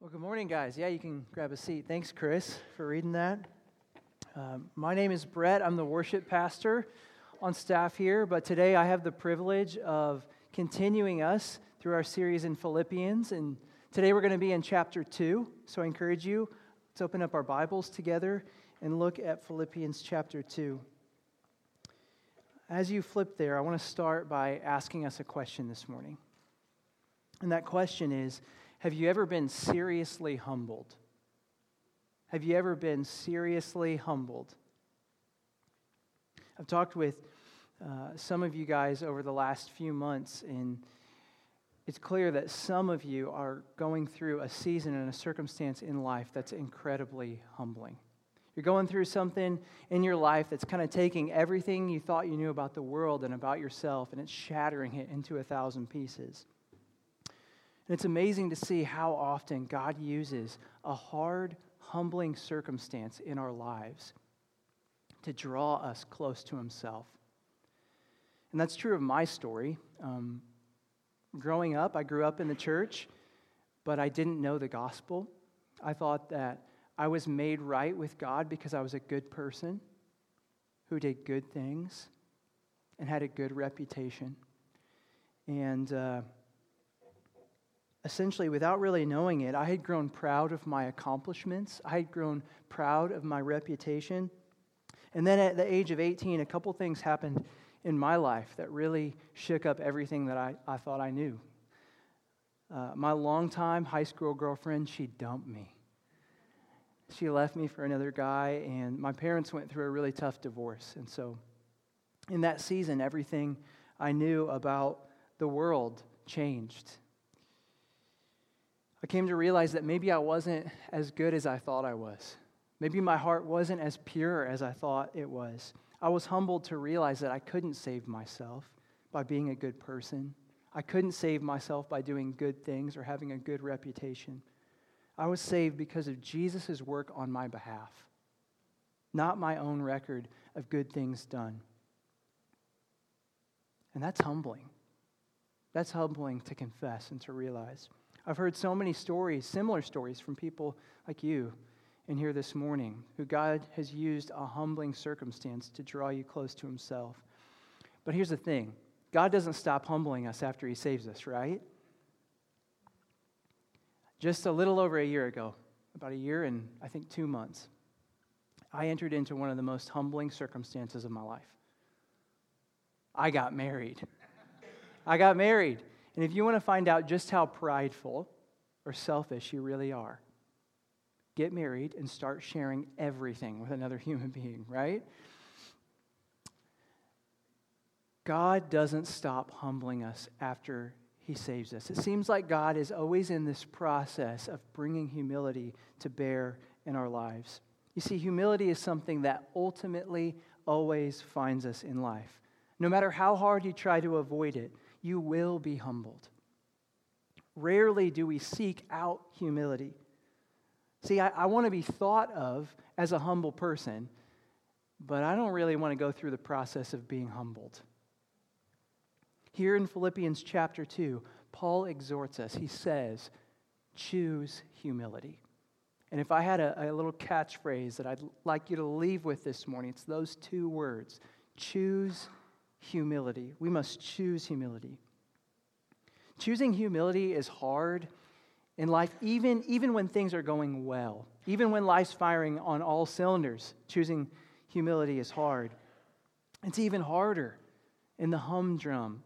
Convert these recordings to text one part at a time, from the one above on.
Well, good morning, guys. Yeah, you can grab a seat. Thanks, Chris, for reading that. Um, my name is Brett. I'm the worship pastor on staff here, but today I have the privilege of continuing us through our series in Philippians. And today we're going to be in chapter 2. So I encourage you to open up our Bibles together and look at Philippians chapter 2. As you flip there, I want to start by asking us a question this morning. And that question is have you ever been seriously humbled? Have you ever been seriously humbled? I've talked with uh, some of you guys over the last few months, and it's clear that some of you are going through a season and a circumstance in life that's incredibly humbling. You're going through something in your life that's kind of taking everything you thought you knew about the world and about yourself, and it's shattering it into a thousand pieces. And it's amazing to see how often God uses a hard, humbling circumstance in our lives to draw us close to Himself. And that's true of my story. Um, growing up, I grew up in the church, but I didn't know the gospel. I thought that I was made right with God because I was a good person who did good things and had a good reputation. And uh, essentially, without really knowing it, I had grown proud of my accomplishments. I had grown proud of my reputation. And then at the age of 18, a couple things happened in my life that really shook up everything that I, I thought I knew. Uh, my longtime high school girlfriend, she dumped me. She left me for another guy, and my parents went through a really tough divorce. And so, in that season, everything I knew about the world changed. I came to realize that maybe I wasn't as good as I thought I was. Maybe my heart wasn't as pure as I thought it was. I was humbled to realize that I couldn't save myself by being a good person. I couldn't save myself by doing good things or having a good reputation. I was saved because of Jesus' work on my behalf, not my own record of good things done. And that's humbling. That's humbling to confess and to realize. I've heard so many stories, similar stories from people like you in here this morning, who God has used a humbling circumstance to draw you close to Himself. But here's the thing God doesn't stop humbling us after He saves us, right? Just a little over a year ago, about a year and I think two months, I entered into one of the most humbling circumstances of my life. I got married. I got married. And if you want to find out just how prideful or selfish you really are, get married and start sharing everything with another human being, right? God doesn't stop humbling us after he saves us. It seems like God is always in this process of bringing humility to bear in our lives. You see, humility is something that ultimately always finds us in life. No matter how hard you try to avoid it, you will be humbled. Rarely do we seek out humility. See, I, I want to be thought of as a humble person, but I don't really want to go through the process of being humbled. Here in Philippians chapter 2, Paul exhorts us. He says, choose humility. And if I had a, a, little catchphrase that I'd like you to leave with this morning, it's those two words choose humility. We must choose humility. Choosing humility is hard in life, even, even when things are going well. Even when life's firing on all cylinders, choosing humility is hard. It's even harder in the humdrum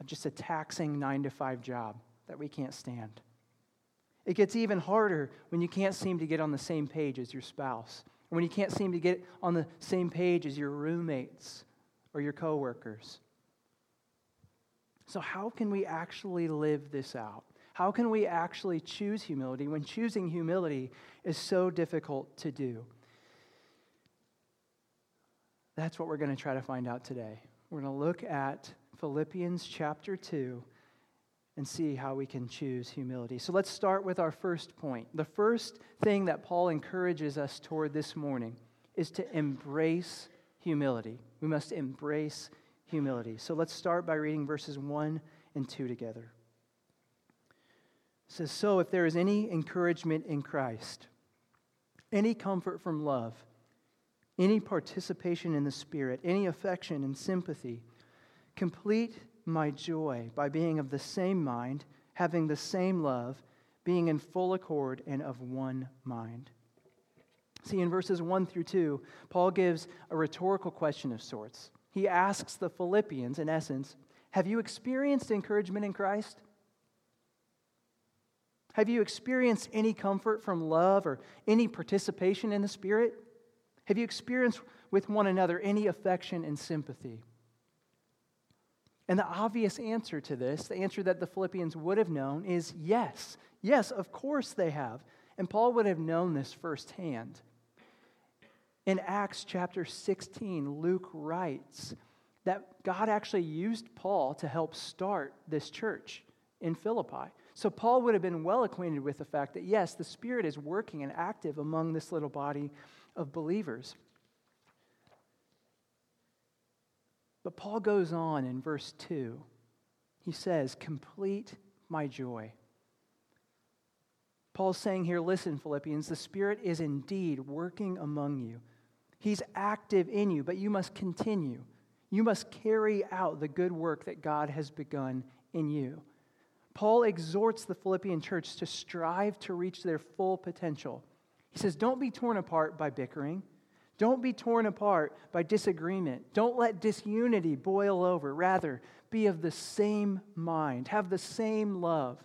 of just a taxing nine to five job that we can't stand. It gets even harder when you can't seem to get on the same page as your spouse, when you can't seem to get on the same page as your roommates or your coworkers. So, how can we actually live this out? How can we actually choose humility when choosing humility is so difficult to do? That's what we're going to try to find out today. We're going to look at Philippians chapter 2 and see how we can choose humility. So let's start with our first point. The first thing that Paul encourages us toward this morning is to embrace humility. We must embrace humility. So let's start by reading verses 1 and 2 together. says, So if there is any encouragement in Christ, any comfort from love, any participation in the Spirit, any affection and sympathy, complete my joy by being of the same mind, having the same love, being in full accord and of one mind. See, in verses 1 through 2, Paul gives a rhetorical question of sorts. He asks the Philippians, in essence, Have you experienced encouragement in Christ? Have you experienced any comfort from love or any participation in the Spirit? Have you experienced with one another any affection and sympathy? And the obvious answer to this, the answer that the Philippians would have known, is yes. Yes, of course they have. And Paul would have known this firsthand. In Acts chapter 16, Luke writes that God actually used Paul to help start this church in Philippi. So Paul would have been well acquainted with the fact that, yes, the Spirit is working and active among this little body of believers. But Paul goes on in verse 2. He says, Complete my joy. Paul's saying here, listen, Philippians, the Spirit is indeed working among you. He's active in you, but you must continue. You must carry out the good work that God has begun in you. Paul exhorts the Philippian church to strive to reach their full potential. He says, Don't be torn apart by bickering. Don't be torn apart by disagreement. Don't let disunity boil over. Rather, be of the same mind, have the same love.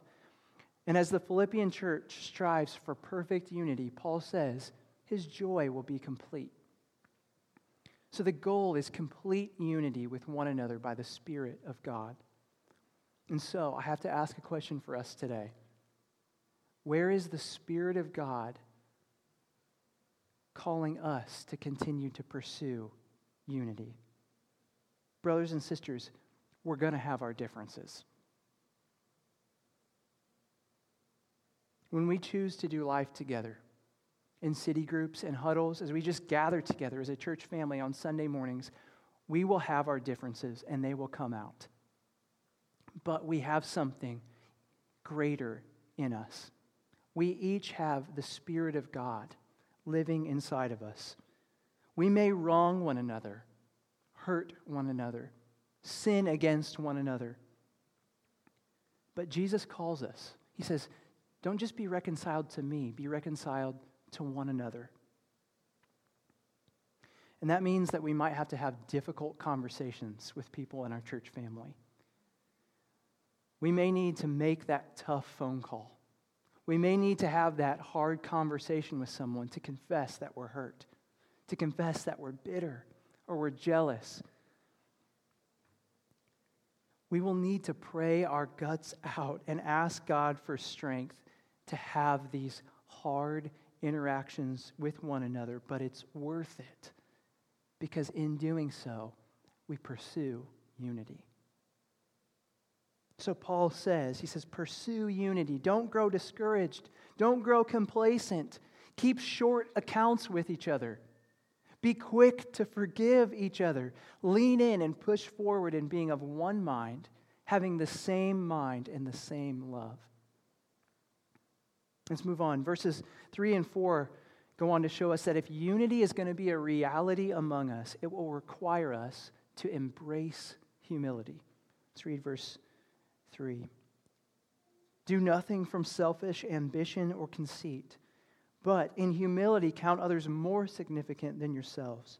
And as the Philippian church strives for perfect unity, Paul says his joy will be complete. So the goal is complete unity with one another by the Spirit of God. And so I have to ask a question for us today Where is the Spirit of God calling us to continue to pursue unity? Brothers and sisters, we're going to have our differences. When we choose to do life together in city groups and huddles, as we just gather together as a church family on Sunday mornings, we will have our differences and they will come out but we have something greater in us. We each have the Spirit of God living inside of us. We may wrong one another, hurt one another, sin against one another. But Jesus calls us. He says, Don't just be reconciled to me, be reconciled to one another. And that means that we might have to have difficult conversations with people in our church family. We may need to make that tough phone call. We may need to have that hard conversation with someone to confess that we're hurt, to confess that we're bitter or we're jealous. We will need to pray our guts out and ask God for strength to have these hard interactions with one another, but it's worth it because in doing so, we pursue unity. So Paul says, he says, pursue unity. Don't grow discouraged. Don't grow complacent. Keep short accounts with each other. Be quick to forgive each other. Lean in and push forward in being of one mind, having the same mind and the same love. Let's move on. Verses 3 and 4 go on to show us that if unity is going to be a reality among us, it will require us to embrace humility. Let's read verse 3. Do nothing from selfish ambition or conceit, but in humility count others more significant than yourselves.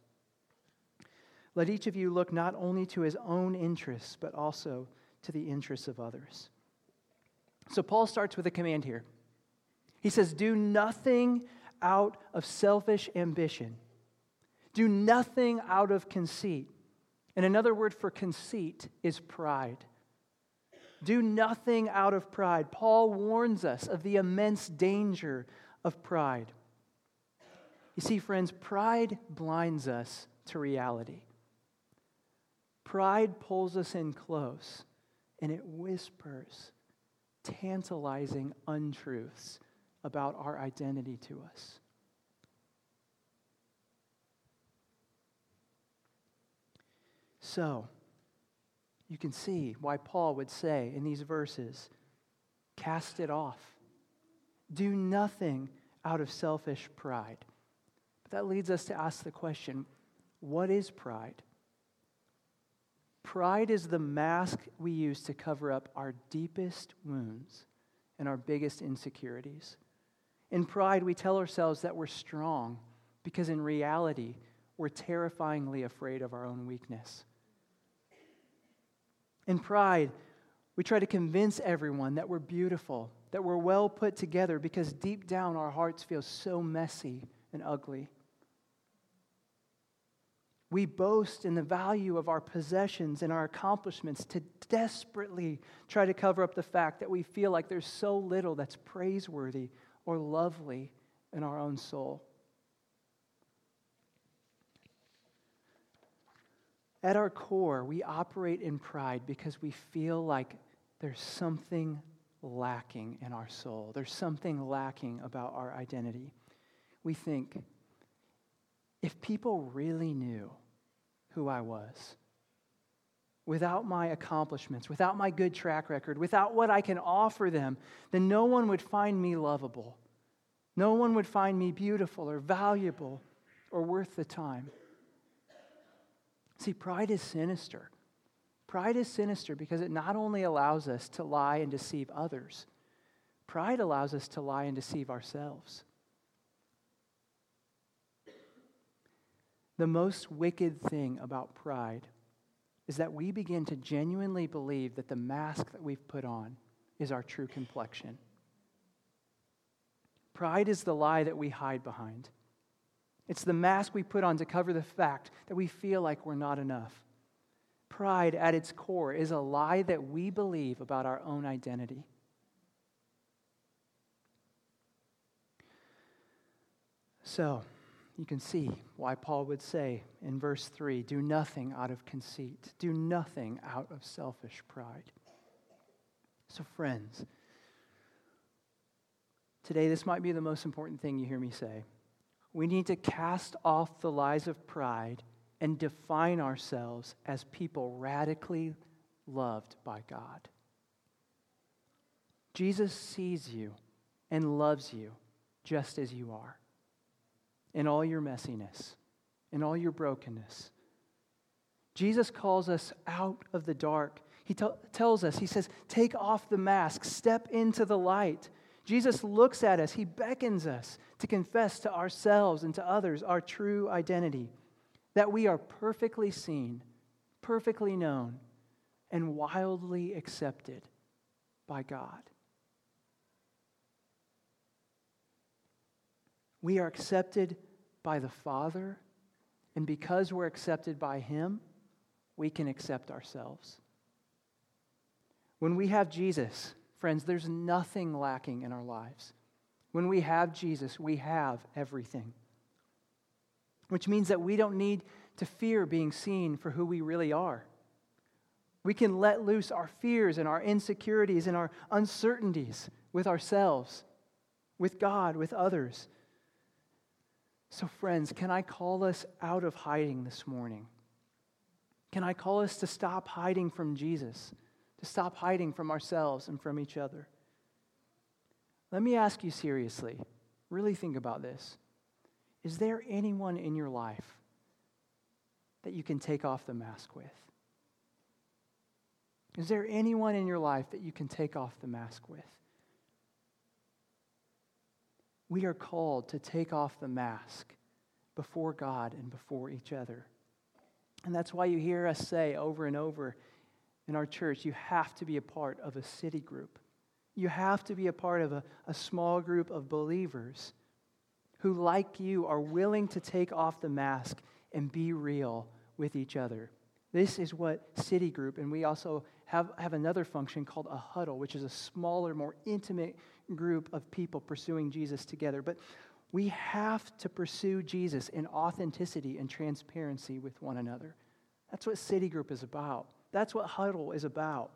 Let each of you look not only to his own interests, but also to the interests of others. So Paul starts with a command here. He says, Do nothing out of selfish ambition, do nothing out of conceit. And another word for conceit is pride. Do nothing out of pride. Paul warns us of the immense danger of pride. You see, friends, pride blinds us to reality. Pride pulls us in close and it whispers tantalizing untruths about our identity to us. So, you can see why Paul would say in these verses, cast it off. Do nothing out of selfish pride. But that leads us to ask the question what is pride? Pride is the mask we use to cover up our deepest wounds and our biggest insecurities. In pride, we tell ourselves that we're strong because in reality, we're terrifyingly afraid of our own weakness. In pride, we try to convince everyone that we're beautiful, that we're well put together because deep down our hearts feel so messy and ugly. We boast in the value of our possessions and our accomplishments to desperately try to cover up the fact that we feel like there's so little that's praiseworthy or lovely in our own soul. At our core, we operate in pride because we feel like there's something lacking in our soul. There's something lacking about our identity. We think, if people really knew who I was, without my accomplishments, without my good track record, without what I can offer them, then no one would find me lovable. No one would find me beautiful or valuable or worth the time. See, pride is sinister. Pride is sinister because it not only allows us to lie and deceive others, pride allows us to lie and deceive ourselves. The most wicked thing about pride is that we begin to genuinely believe that the mask that we've put on is our true complexion. Pride is the lie that we hide behind. It's the mask we put on to cover the fact that we feel like we're not enough. Pride, at its core, is a lie that we believe about our own identity. So, you can see why Paul would say in verse 3 do nothing out of conceit, do nothing out of selfish pride. So, friends, today this might be the most important thing you hear me say. We need to cast off the lies of pride and define ourselves as people radically loved by God. Jesus sees you and loves you just as you are, in all your messiness, in all your brokenness. Jesus calls us out of the dark. He t- tells us, He says, take off the mask, step into the light. Jesus looks at us, He beckons us to confess to ourselves and to others our true identity that we are perfectly seen, perfectly known, and wildly accepted by God. We are accepted by the Father, and because we're accepted by Him, we can accept ourselves. When we have Jesus, friends, there's nothing lacking in our lives. When we have Jesus, we have everything which means that we don't need to fear being seen for who we really are. We can let loose our fears and our insecurities and our uncertainties with ourselves, with God, with others. So, friends, can I call us out of hiding this morning? Can I call us to stop hiding from Jesus, to stop hiding from ourselves and from each other? Let me ask you seriously. Really think about this. Is there anyone in your life that you can take off the mask with? Is there anyone in your life that you can take off the mask with? We are called to take off the mask before God and before each other. And that's why you hear us say over and over in our church you have to be a part of a city group. You have to be a part of a, a small group of believers who, like you, are willing to take off the mask and be real with each other. This is what City Group, and we also have, have another function called a huddle, which is a smaller, more intimate group of people pursuing Jesus together. But we have to pursue Jesus in authenticity and transparency with one another. That's what City Group is about. That's what huddle is about.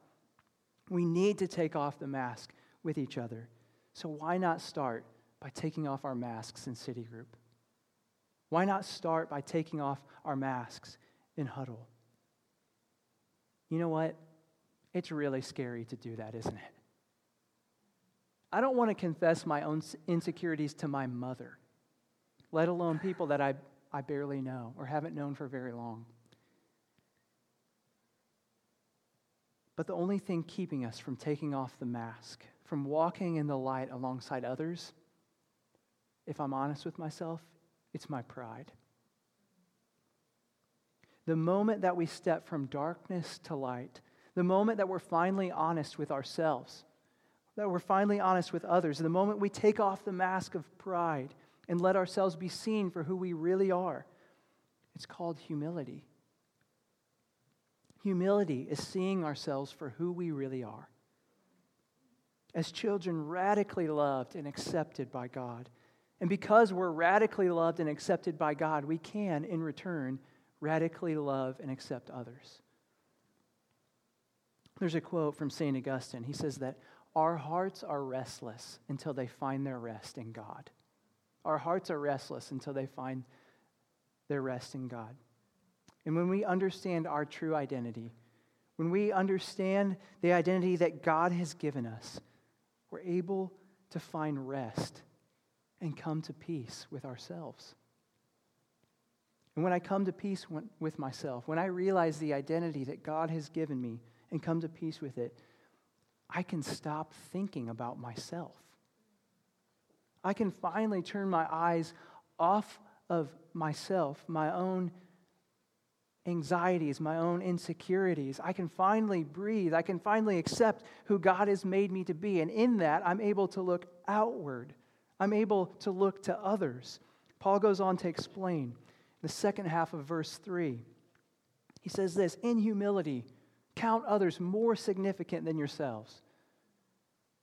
We need to take off the mask with each other. So why not start by taking off our masks in City Group? Why not start by taking off our masks in Huddle? You know what? It's really scary to do that, isn't it? I don't want to confess my own insecurities to my mother, let alone people that I, I barely know or haven't known for very long. But the only thing keeping us from taking off the mask, from walking in the light alongside others, if I'm honest with myself, it's my pride. The moment that we step from darkness to light, the moment that we're finally honest with ourselves, that we're finally honest with others, the moment we take off the mask of pride and let ourselves be seen for who we really are, it's called humility. Humility is seeing ourselves for who we really are. As children radically loved and accepted by God. And because we're radically loved and accepted by God, we can, in return, radically love and accept others. There's a quote from St. Augustine. He says that our hearts are restless until they find their rest in God. Our hearts are restless until they find their rest in God. And when we understand our true identity, when we understand the identity that God has given us, we're able to find rest and come to peace with ourselves. And when I come to peace with myself, when I realize the identity that God has given me and come to peace with it, I can stop thinking about myself. I can finally turn my eyes off of myself, my own anxieties, my own insecurities. I can finally breathe. I can finally accept who God has made me to be. And in that, I'm able to look outward. I'm able to look to others. Paul goes on to explain the second half of verse 3. He says this In humility, count others more significant than yourselves.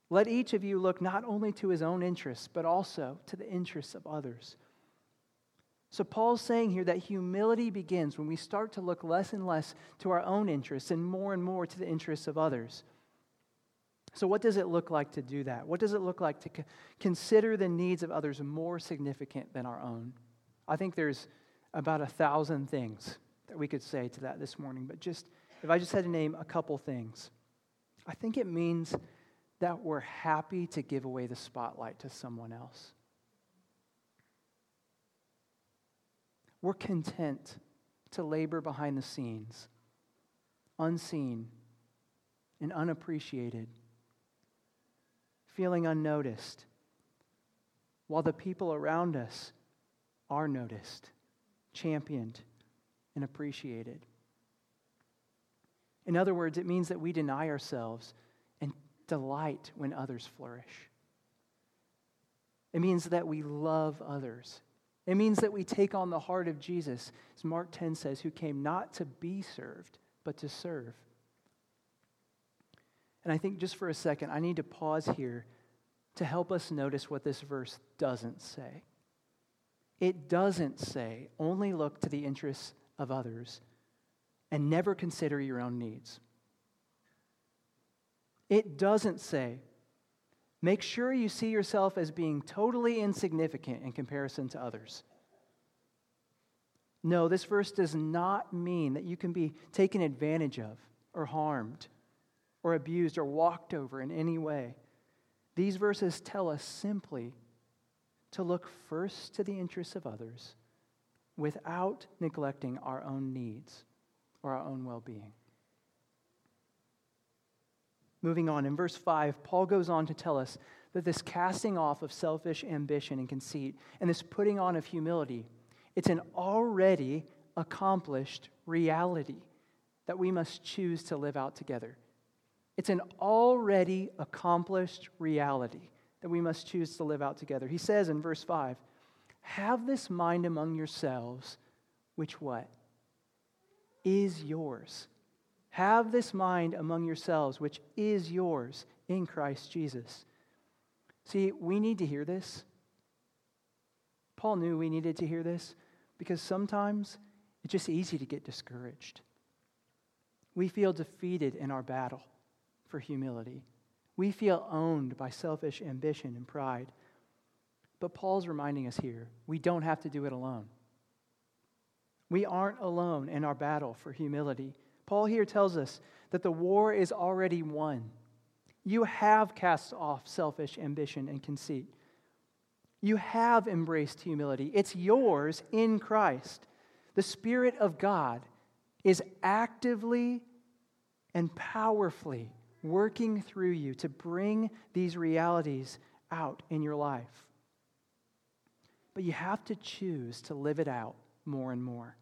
Let each of you look not only to his own interests, but also to the interests of others. So, Paul's saying here that humility begins when we start to look less and less to our own interests and more and more to the interests of others. So, what does it look like to do that? What does it look like to consider the needs of others more significant than our own? I think there's about a thousand things that we could say to that this morning, but just if I just had to name a couple things, I think it means that we're happy to give away the spotlight to someone else. We're content to labor behind the scenes, unseen and unappreciated, feeling unnoticed, while the people around us are noticed, championed, and appreciated. In other words, it means that we deny ourselves and delight when others flourish. It means that we love others it means that we take on the heart of Jesus, as Mark 10 says, who came not to be served, but to serve. And I think just for a second, I need to pause here to help us notice what this verse doesn't say. It doesn't say, only look to the interests of others and never consider your own needs. It doesn't say, Make sure you see yourself as being totally insignificant in comparison to others. No, this verse does not mean that you can be taken advantage of or harmed or abused or walked over in any way. These verses tell us simply to look first to the interests of others without neglecting our own needs or our own well being. Moving on, in verse 5, Paul goes on to tell us that this casting off of selfish ambition and conceit and this putting on of humility, it's an already accomplished reality that we must choose to live out together. It's an already accomplished reality that we must choose to live out together. He says in verse 5, have this mind among yourselves, which what? Is yours have this mind among yourselves, which is yours in Christ Jesus. See, we need to hear this. Paul knew we needed to hear this because sometimes it's just easy to get discouraged. We feel defeated in our battle for humility. We feel owned by selfish ambition and pride. But Paul's reminding us here we don't have to do it alone. We aren't alone in our battle for humility. Paul here tells us that the war is already won. You have cast off selfish ambition and conceit. You have embraced humility. It's yours in Christ. The Spirit of God is actively and powerfully working through you to bring these realities out in your life. But you have to choose to live it out more and more.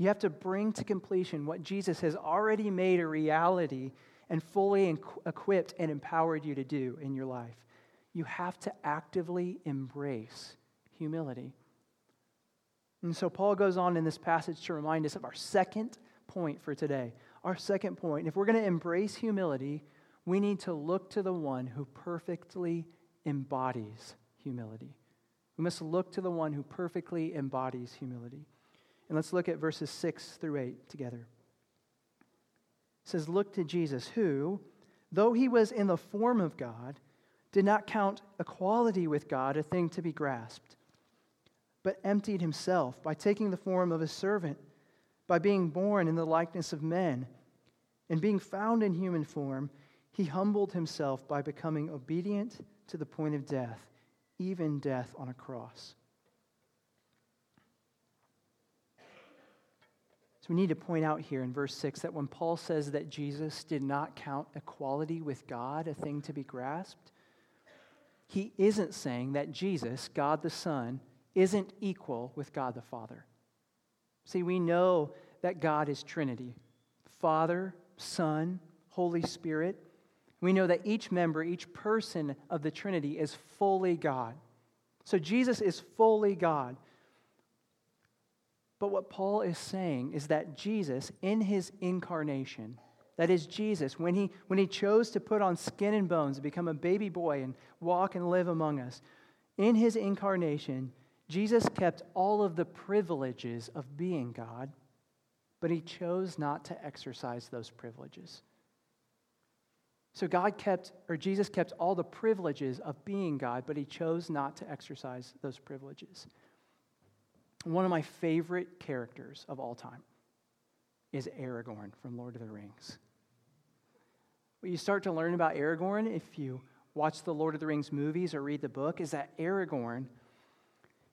You have to bring to completion what Jesus has already made a reality and fully equipped and empowered you to do in your life. You have to actively embrace humility. And so Paul goes on in this passage to remind us of our second point for today. Our second point if we're going to embrace humility, we need to look to the one who perfectly embodies humility. We must look to the one who perfectly embodies humility. And let's look at verses 6 through 8 together. It says, Look to Jesus, who, though he was in the form of God, did not count equality with God a thing to be grasped, but emptied himself by taking the form of a servant, by being born in the likeness of men. And being found in human form, he humbled himself by becoming obedient to the point of death, even death on a cross. We need to point out here in verse 6 that when Paul says that Jesus did not count equality with God a thing to be grasped, he isn't saying that Jesus, God the Son, isn't equal with God the Father. See, we know that God is Trinity Father, Son, Holy Spirit. We know that each member, each person of the Trinity is fully God. So Jesus is fully God. But what Paul is saying is that Jesus, in his incarnation, that is, Jesus, when he, when he chose to put on skin and bones and become a baby boy and walk and live among us, in his incarnation, Jesus kept all of the privileges of being God, but he chose not to exercise those privileges. So God kept, or Jesus kept all the privileges of being God, but he chose not to exercise those privileges. One of my favorite characters of all time is Aragorn from Lord of the Rings. What you start to learn about Aragorn if you watch the Lord of the Rings movies or read the book is that Aragorn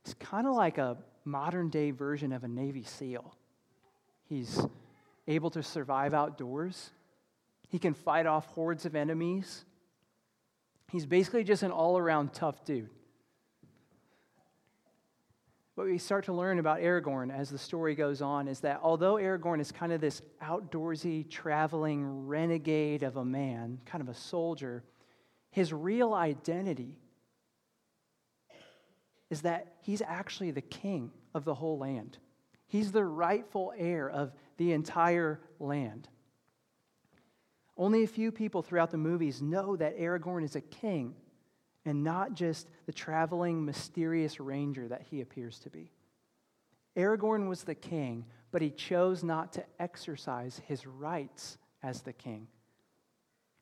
is kind of like a modern day version of a Navy SEAL. He's able to survive outdoors, he can fight off hordes of enemies. He's basically just an all around tough dude. What we start to learn about Aragorn as the story goes on is that although Aragorn is kind of this outdoorsy, traveling renegade of a man, kind of a soldier, his real identity is that he's actually the king of the whole land. He's the rightful heir of the entire land. Only a few people throughout the movies know that Aragorn is a king and not just the traveling, mysterious ranger that he appears to be. Aragorn was the king, but he chose not to exercise his rights as the king.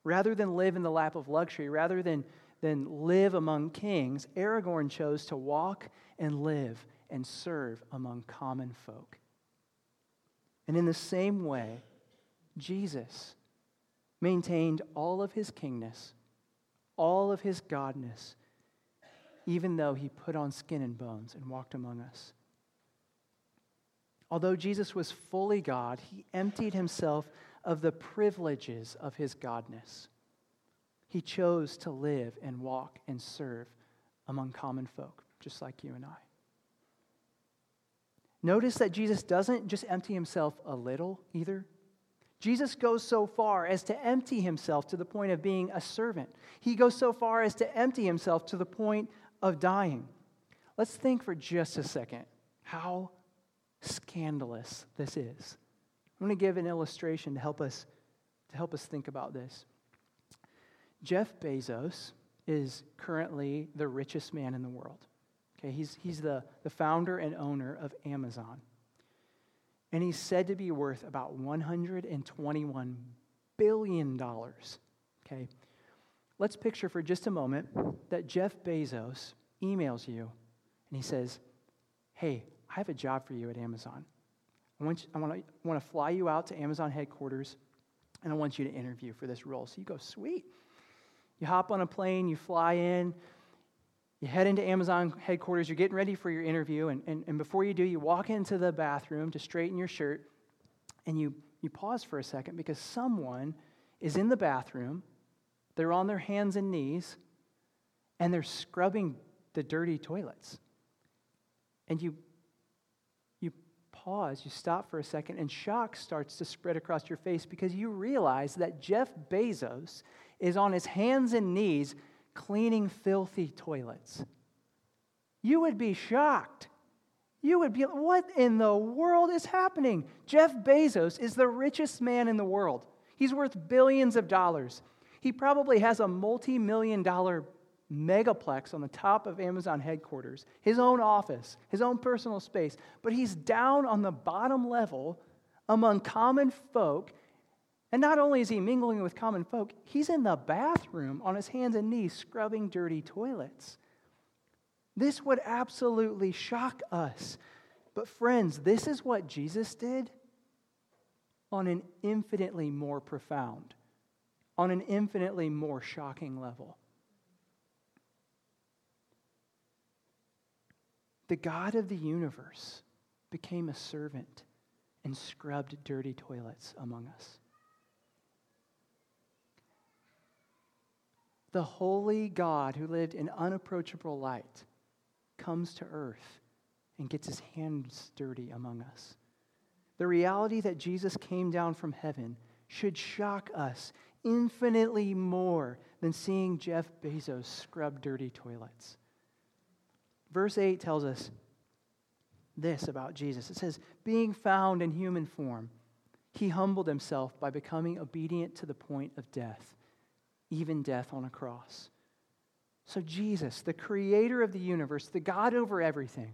Rather than live in the lap of luxury, rather than, than live among kings, Aragorn chose to walk and live and serve among common folk. And in the same way, Jesus maintained all of his kingness all of his godness, even though he put on skin and bones and walked among us. Although Jesus was fully God, he emptied himself of the privileges of his godness. He chose to live and walk and serve among common folk, just like you and I. Notice that Jesus doesn't just empty himself a little either. Jesus goes so far as to empty himself to the point of being a servant. He goes so far as to empty himself to the point of dying. Let's think for just a second how scandalous this is. I'm going to give an illustration to help us to help us think about this. Jeff Bezos is currently the richest man in the world. Okay, he's, he's the, the founder and owner of Amazon and he's said to be worth about $121 billion. Okay? Let's picture for just a moment that Jeff Bezos emails you and he says, Hey, I have a job for you at Amazon. I want, you, I, want to, I want to fly you out to Amazon headquarters and I want you to interview for this role. So you go, Sweet. You hop on a plane, you fly in, you head into Amazon headquarters, you're getting ready for your interview, and, and, and before you do, you walk into the bathroom to straighten your shirt, and you, you pause for a second because someone is in the bathroom, they're on their hands and knees, and they're scrubbing the dirty toilets. And you, you pause, you stop for a second, and shock starts to spread across your face because you realize that Jeff Bezos is on his hands and knees cleaning filthy toilets. You would be shocked. You would be, what in the world is happening? Jeff Bezos is the richest man in the world. He's worth billions of dollars. He probably has a multi million dollar megaplex on the top of Amazon headquarters, his own office, his own personal space, but he's down on the bottom level among common folk and not only is he mingling with common folk, he's in the bathroom on his hands and knees scrubbing dirty toilets. This would absolutely shock us. But, friends, this is what Jesus did on an infinitely more profound, on an infinitely more shocking level. The God of the universe became a servant and scrubbed dirty toilets among us. The holy God who lived in unapproachable light comes to earth and gets his hands dirty among us. The reality that Jesus came down from heaven should shock us infinitely more than seeing Jeff Bezos scrub dirty toilets. Verse 8 tells us this about Jesus it says, Being found in human form, he humbled himself by becoming obedient to the point of death even death on a cross. So, Jesus, the creator of the universe, the God over everything,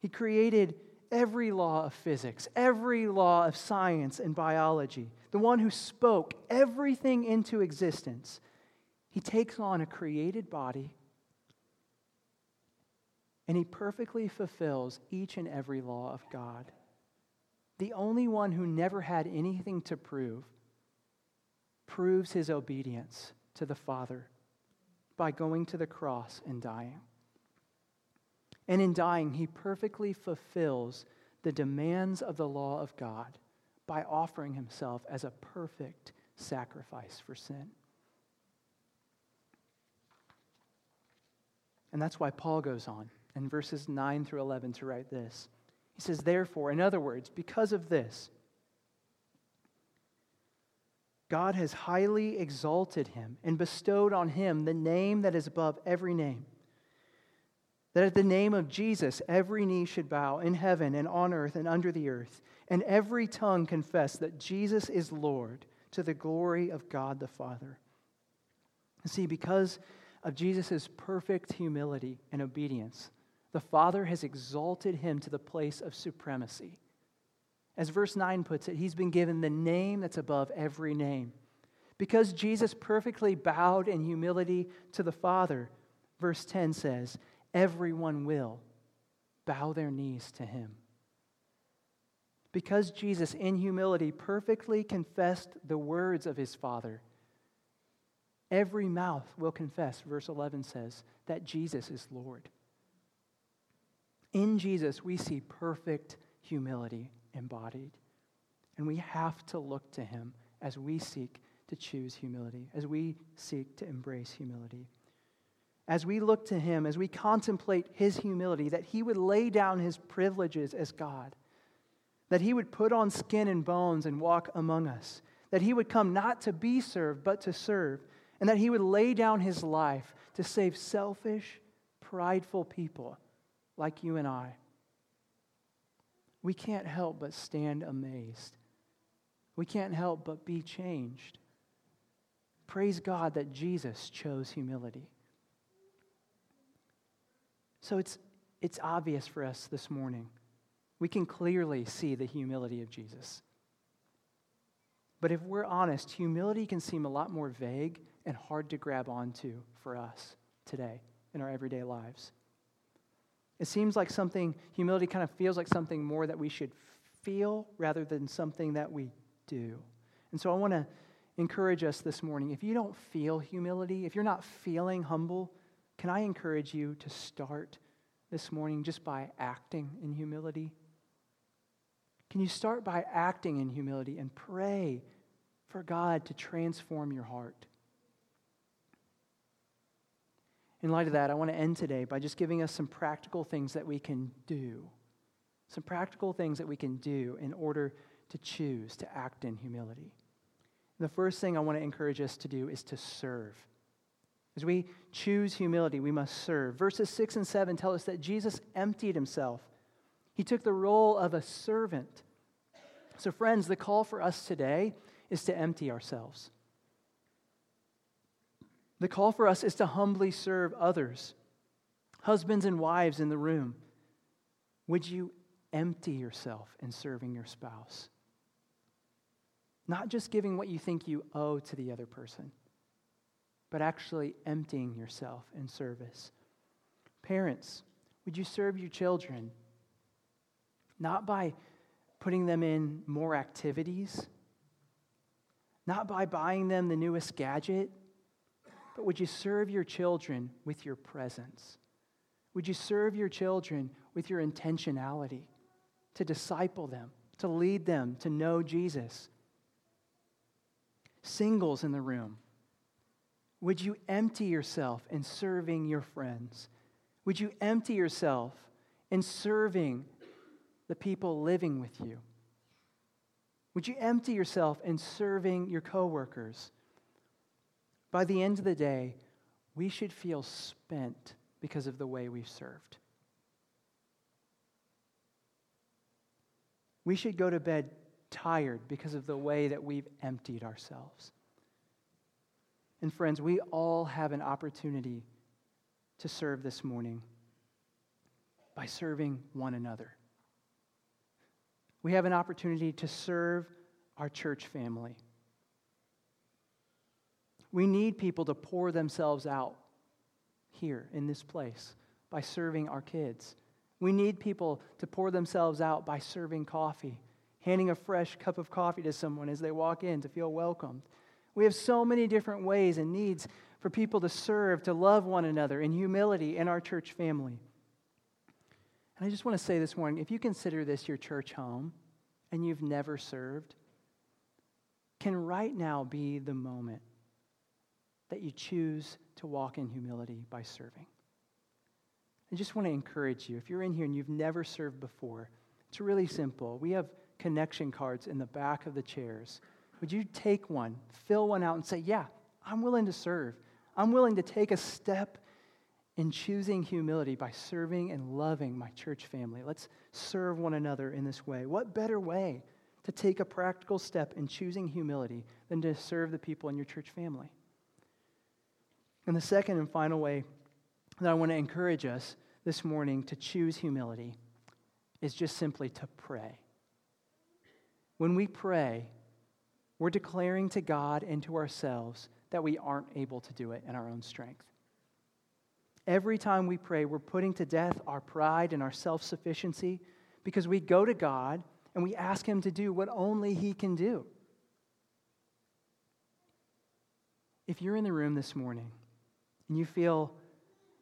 he created every law of physics, every law of science and biology, the one who spoke everything into existence. He takes on a created body and he perfectly fulfills each and every law of God. The only one who never had anything to prove proves his obedience to the Father by going to the cross and dying. And in dying, he perfectly fulfills the demands of the law of God by offering himself as a perfect sacrifice for sin. And that's why Paul goes on in verses 9 through 11 to write this. He says, Therefore, in other words, because of this, God has highly exalted him and bestowed on him the name that is above every name. That at the name of Jesus, every knee should bow in heaven and on earth and under the earth, and every tongue confess that Jesus is Lord to the glory of God the Father. See, because of Jesus' perfect humility and obedience, the Father has exalted him to the place of supremacy. As verse 9 puts it, he's been given the name that's above every name. Because Jesus perfectly bowed in humility to the Father, verse 10 says, everyone will bow their knees to him. Because Jesus, in humility, perfectly confessed the words of his Father, every mouth will confess, verse 11 says, that Jesus is Lord. In Jesus, we see perfect humility embodied. And we have to look to him as we seek to choose humility, as we seek to embrace humility. As we look to him, as we contemplate his humility, that he would lay down his privileges as God, that he would put on skin and bones and walk among us, that he would come not to be served, but to serve, and that he would lay down his life to save selfish, prideful people like you and I we can't help but stand amazed. We can't help but be changed. Praise God that Jesus chose humility. So it's, it's obvious for us this morning. We can clearly see the humility of Jesus. But if we're honest, humility can seem a lot more vague and hard to grab onto for us today in our everyday lives. It seems like something, humility kind of feels like something more that we should feel rather than something that we do. And so I want to encourage us this morning. If you don't feel humility, if you're not feeling humble, can I encourage you to start this morning just by acting in humility? Can you start by acting in humility and pray for God to transform your heart? In light of that, I want to end today by just giving us some practical things that we can do. Some practical things that we can do in order to choose to act in humility. The first thing I want to encourage us to do is to serve. As we choose humility, we must serve. Verses 6 and 7 tell us that Jesus emptied himself. He took the role of a servant. So, friends, the call for us today is to empty ourselves. The call for us is to humbly serve others. Husbands and wives in the room, would you empty yourself in serving your spouse? Not just giving what you think you owe to the other person, but actually emptying yourself in service. Parents, would you serve your children not by putting them in more activities, not by buying them the newest gadget, but would you serve your children with your presence? Would you serve your children with your intentionality to disciple them, to lead them to know Jesus? Singles in the room, would you empty yourself in serving your friends? Would you empty yourself in serving the people living with you? Would you empty yourself in serving your coworkers? By the end of the day, we should feel spent because of the way we've served. We should go to bed tired because of the way that we've emptied ourselves. And friends, we all have an opportunity to serve this morning by serving one another. We have an opportunity to serve our church family. We need people to pour themselves out here in this place by serving our kids. We need people to pour themselves out by serving coffee handing a fresh cup of coffee to someone as they walk in to feel welcomed. We have so many different ways and needs for people to serve, to love one another in humility in our church family. And I just want to say this morning if you consider this your church home and you've never served, can right now be the moment that you choose to walk in humility by serving? I just want to encourage you if you're in here and you've never served before, it's really simple. We have connection cards in the back of the chairs. Would you take one, fill one out, and say, Yeah, I'm willing to serve. I'm willing to take a step in choosing humility by serving and loving my church family. Let's serve one another in this way. What better way to take a practical step in choosing humility than to serve the people in your church family? And the second and final way that I want to encourage us this morning to choose humility is just simply to pray. When we pray, we're declaring to God and to ourselves that we aren't able to do it in our own strength. Every time we pray, we're putting to death our pride and our self sufficiency because we go to God and we ask Him to do what only He can do. If you're in the room this morning and you feel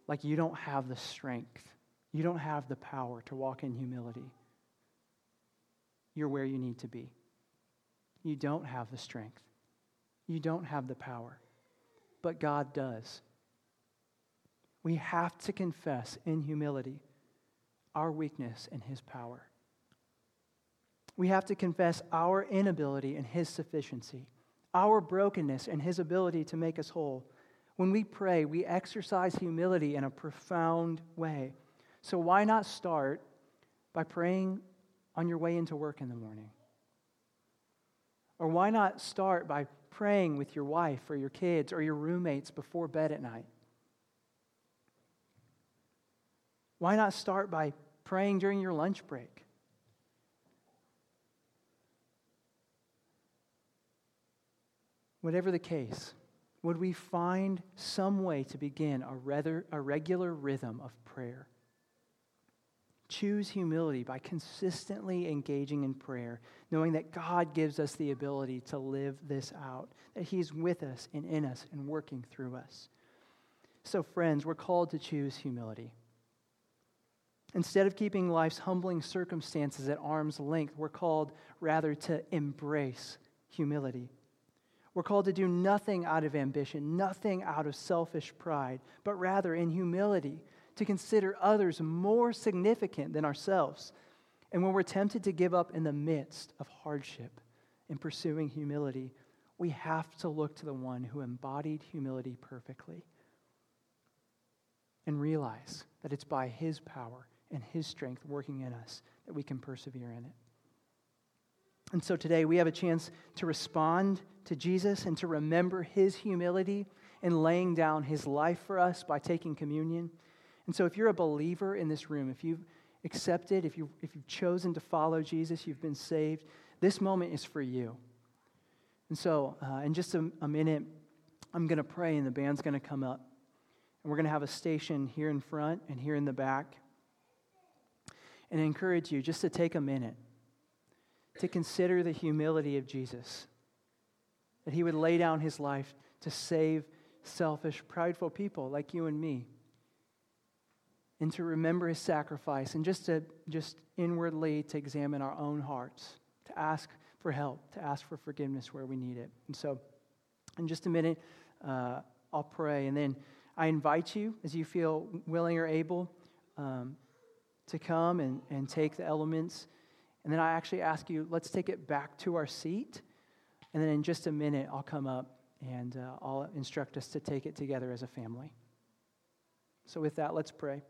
like you don't have the strength, you don't have the power to walk in humility, you're where you need to be. You don't have the strength, you don't have the power, but God does. We have to confess in humility our weakness and His power. We have to confess our inability and His sufficiency, our brokenness and His ability to make us whole. When we pray, we exercise humility in a profound way. So, why not start by praying on your way into work in the morning? Or why not start by praying with your wife or your kids or your roommates before bed at night? Why not start by praying during your lunch break? Whatever the case, would we find some way to begin a, rather, a regular rhythm of prayer? choose humility by consistently engaging in prayer, knowing that God gives us the ability to live this out, that He's with us and in us and working through us. So, friends, we're called to choose humility. Instead of keeping life's humbling circumstances at arm's length, we're called rather to embrace humility. We're called to do nothing out of ambition, nothing out of selfish pride, but rather in humility to consider others more significant than ourselves. And when we're tempted to give up in the midst of hardship in pursuing humility, we have to look to the one who embodied humility perfectly and realize that it's by his power and his strength working in us that we can persevere in it. And so today we have a chance to respond to Jesus and to remember his humility in laying down his life for us by taking communion. And so, if you're a believer in this room, if you've accepted, if, you, if you've chosen to follow Jesus, you've been saved, this moment is for you. And so, uh, in just a, a minute, I'm going to pray, and the band's going to come up. And we're going to have a station here in front and here in the back. And I encourage you just to take a minute to consider the humility of Jesus, that he would lay down his life to save selfish, prideful people like you and me. And to remember his sacrifice. And just to just inwardly to examine our own hearts. To ask for help. To ask for forgiveness where we need it. And so in just a minute uh, i'll pray. And then i invite you as you feel willing or able um, to come and, and take the elements and then i actually ask you let's take it back to our seat. And then in just a minute i'll come up and uh, i'll instruct us to take it together as a family. So with that let's pray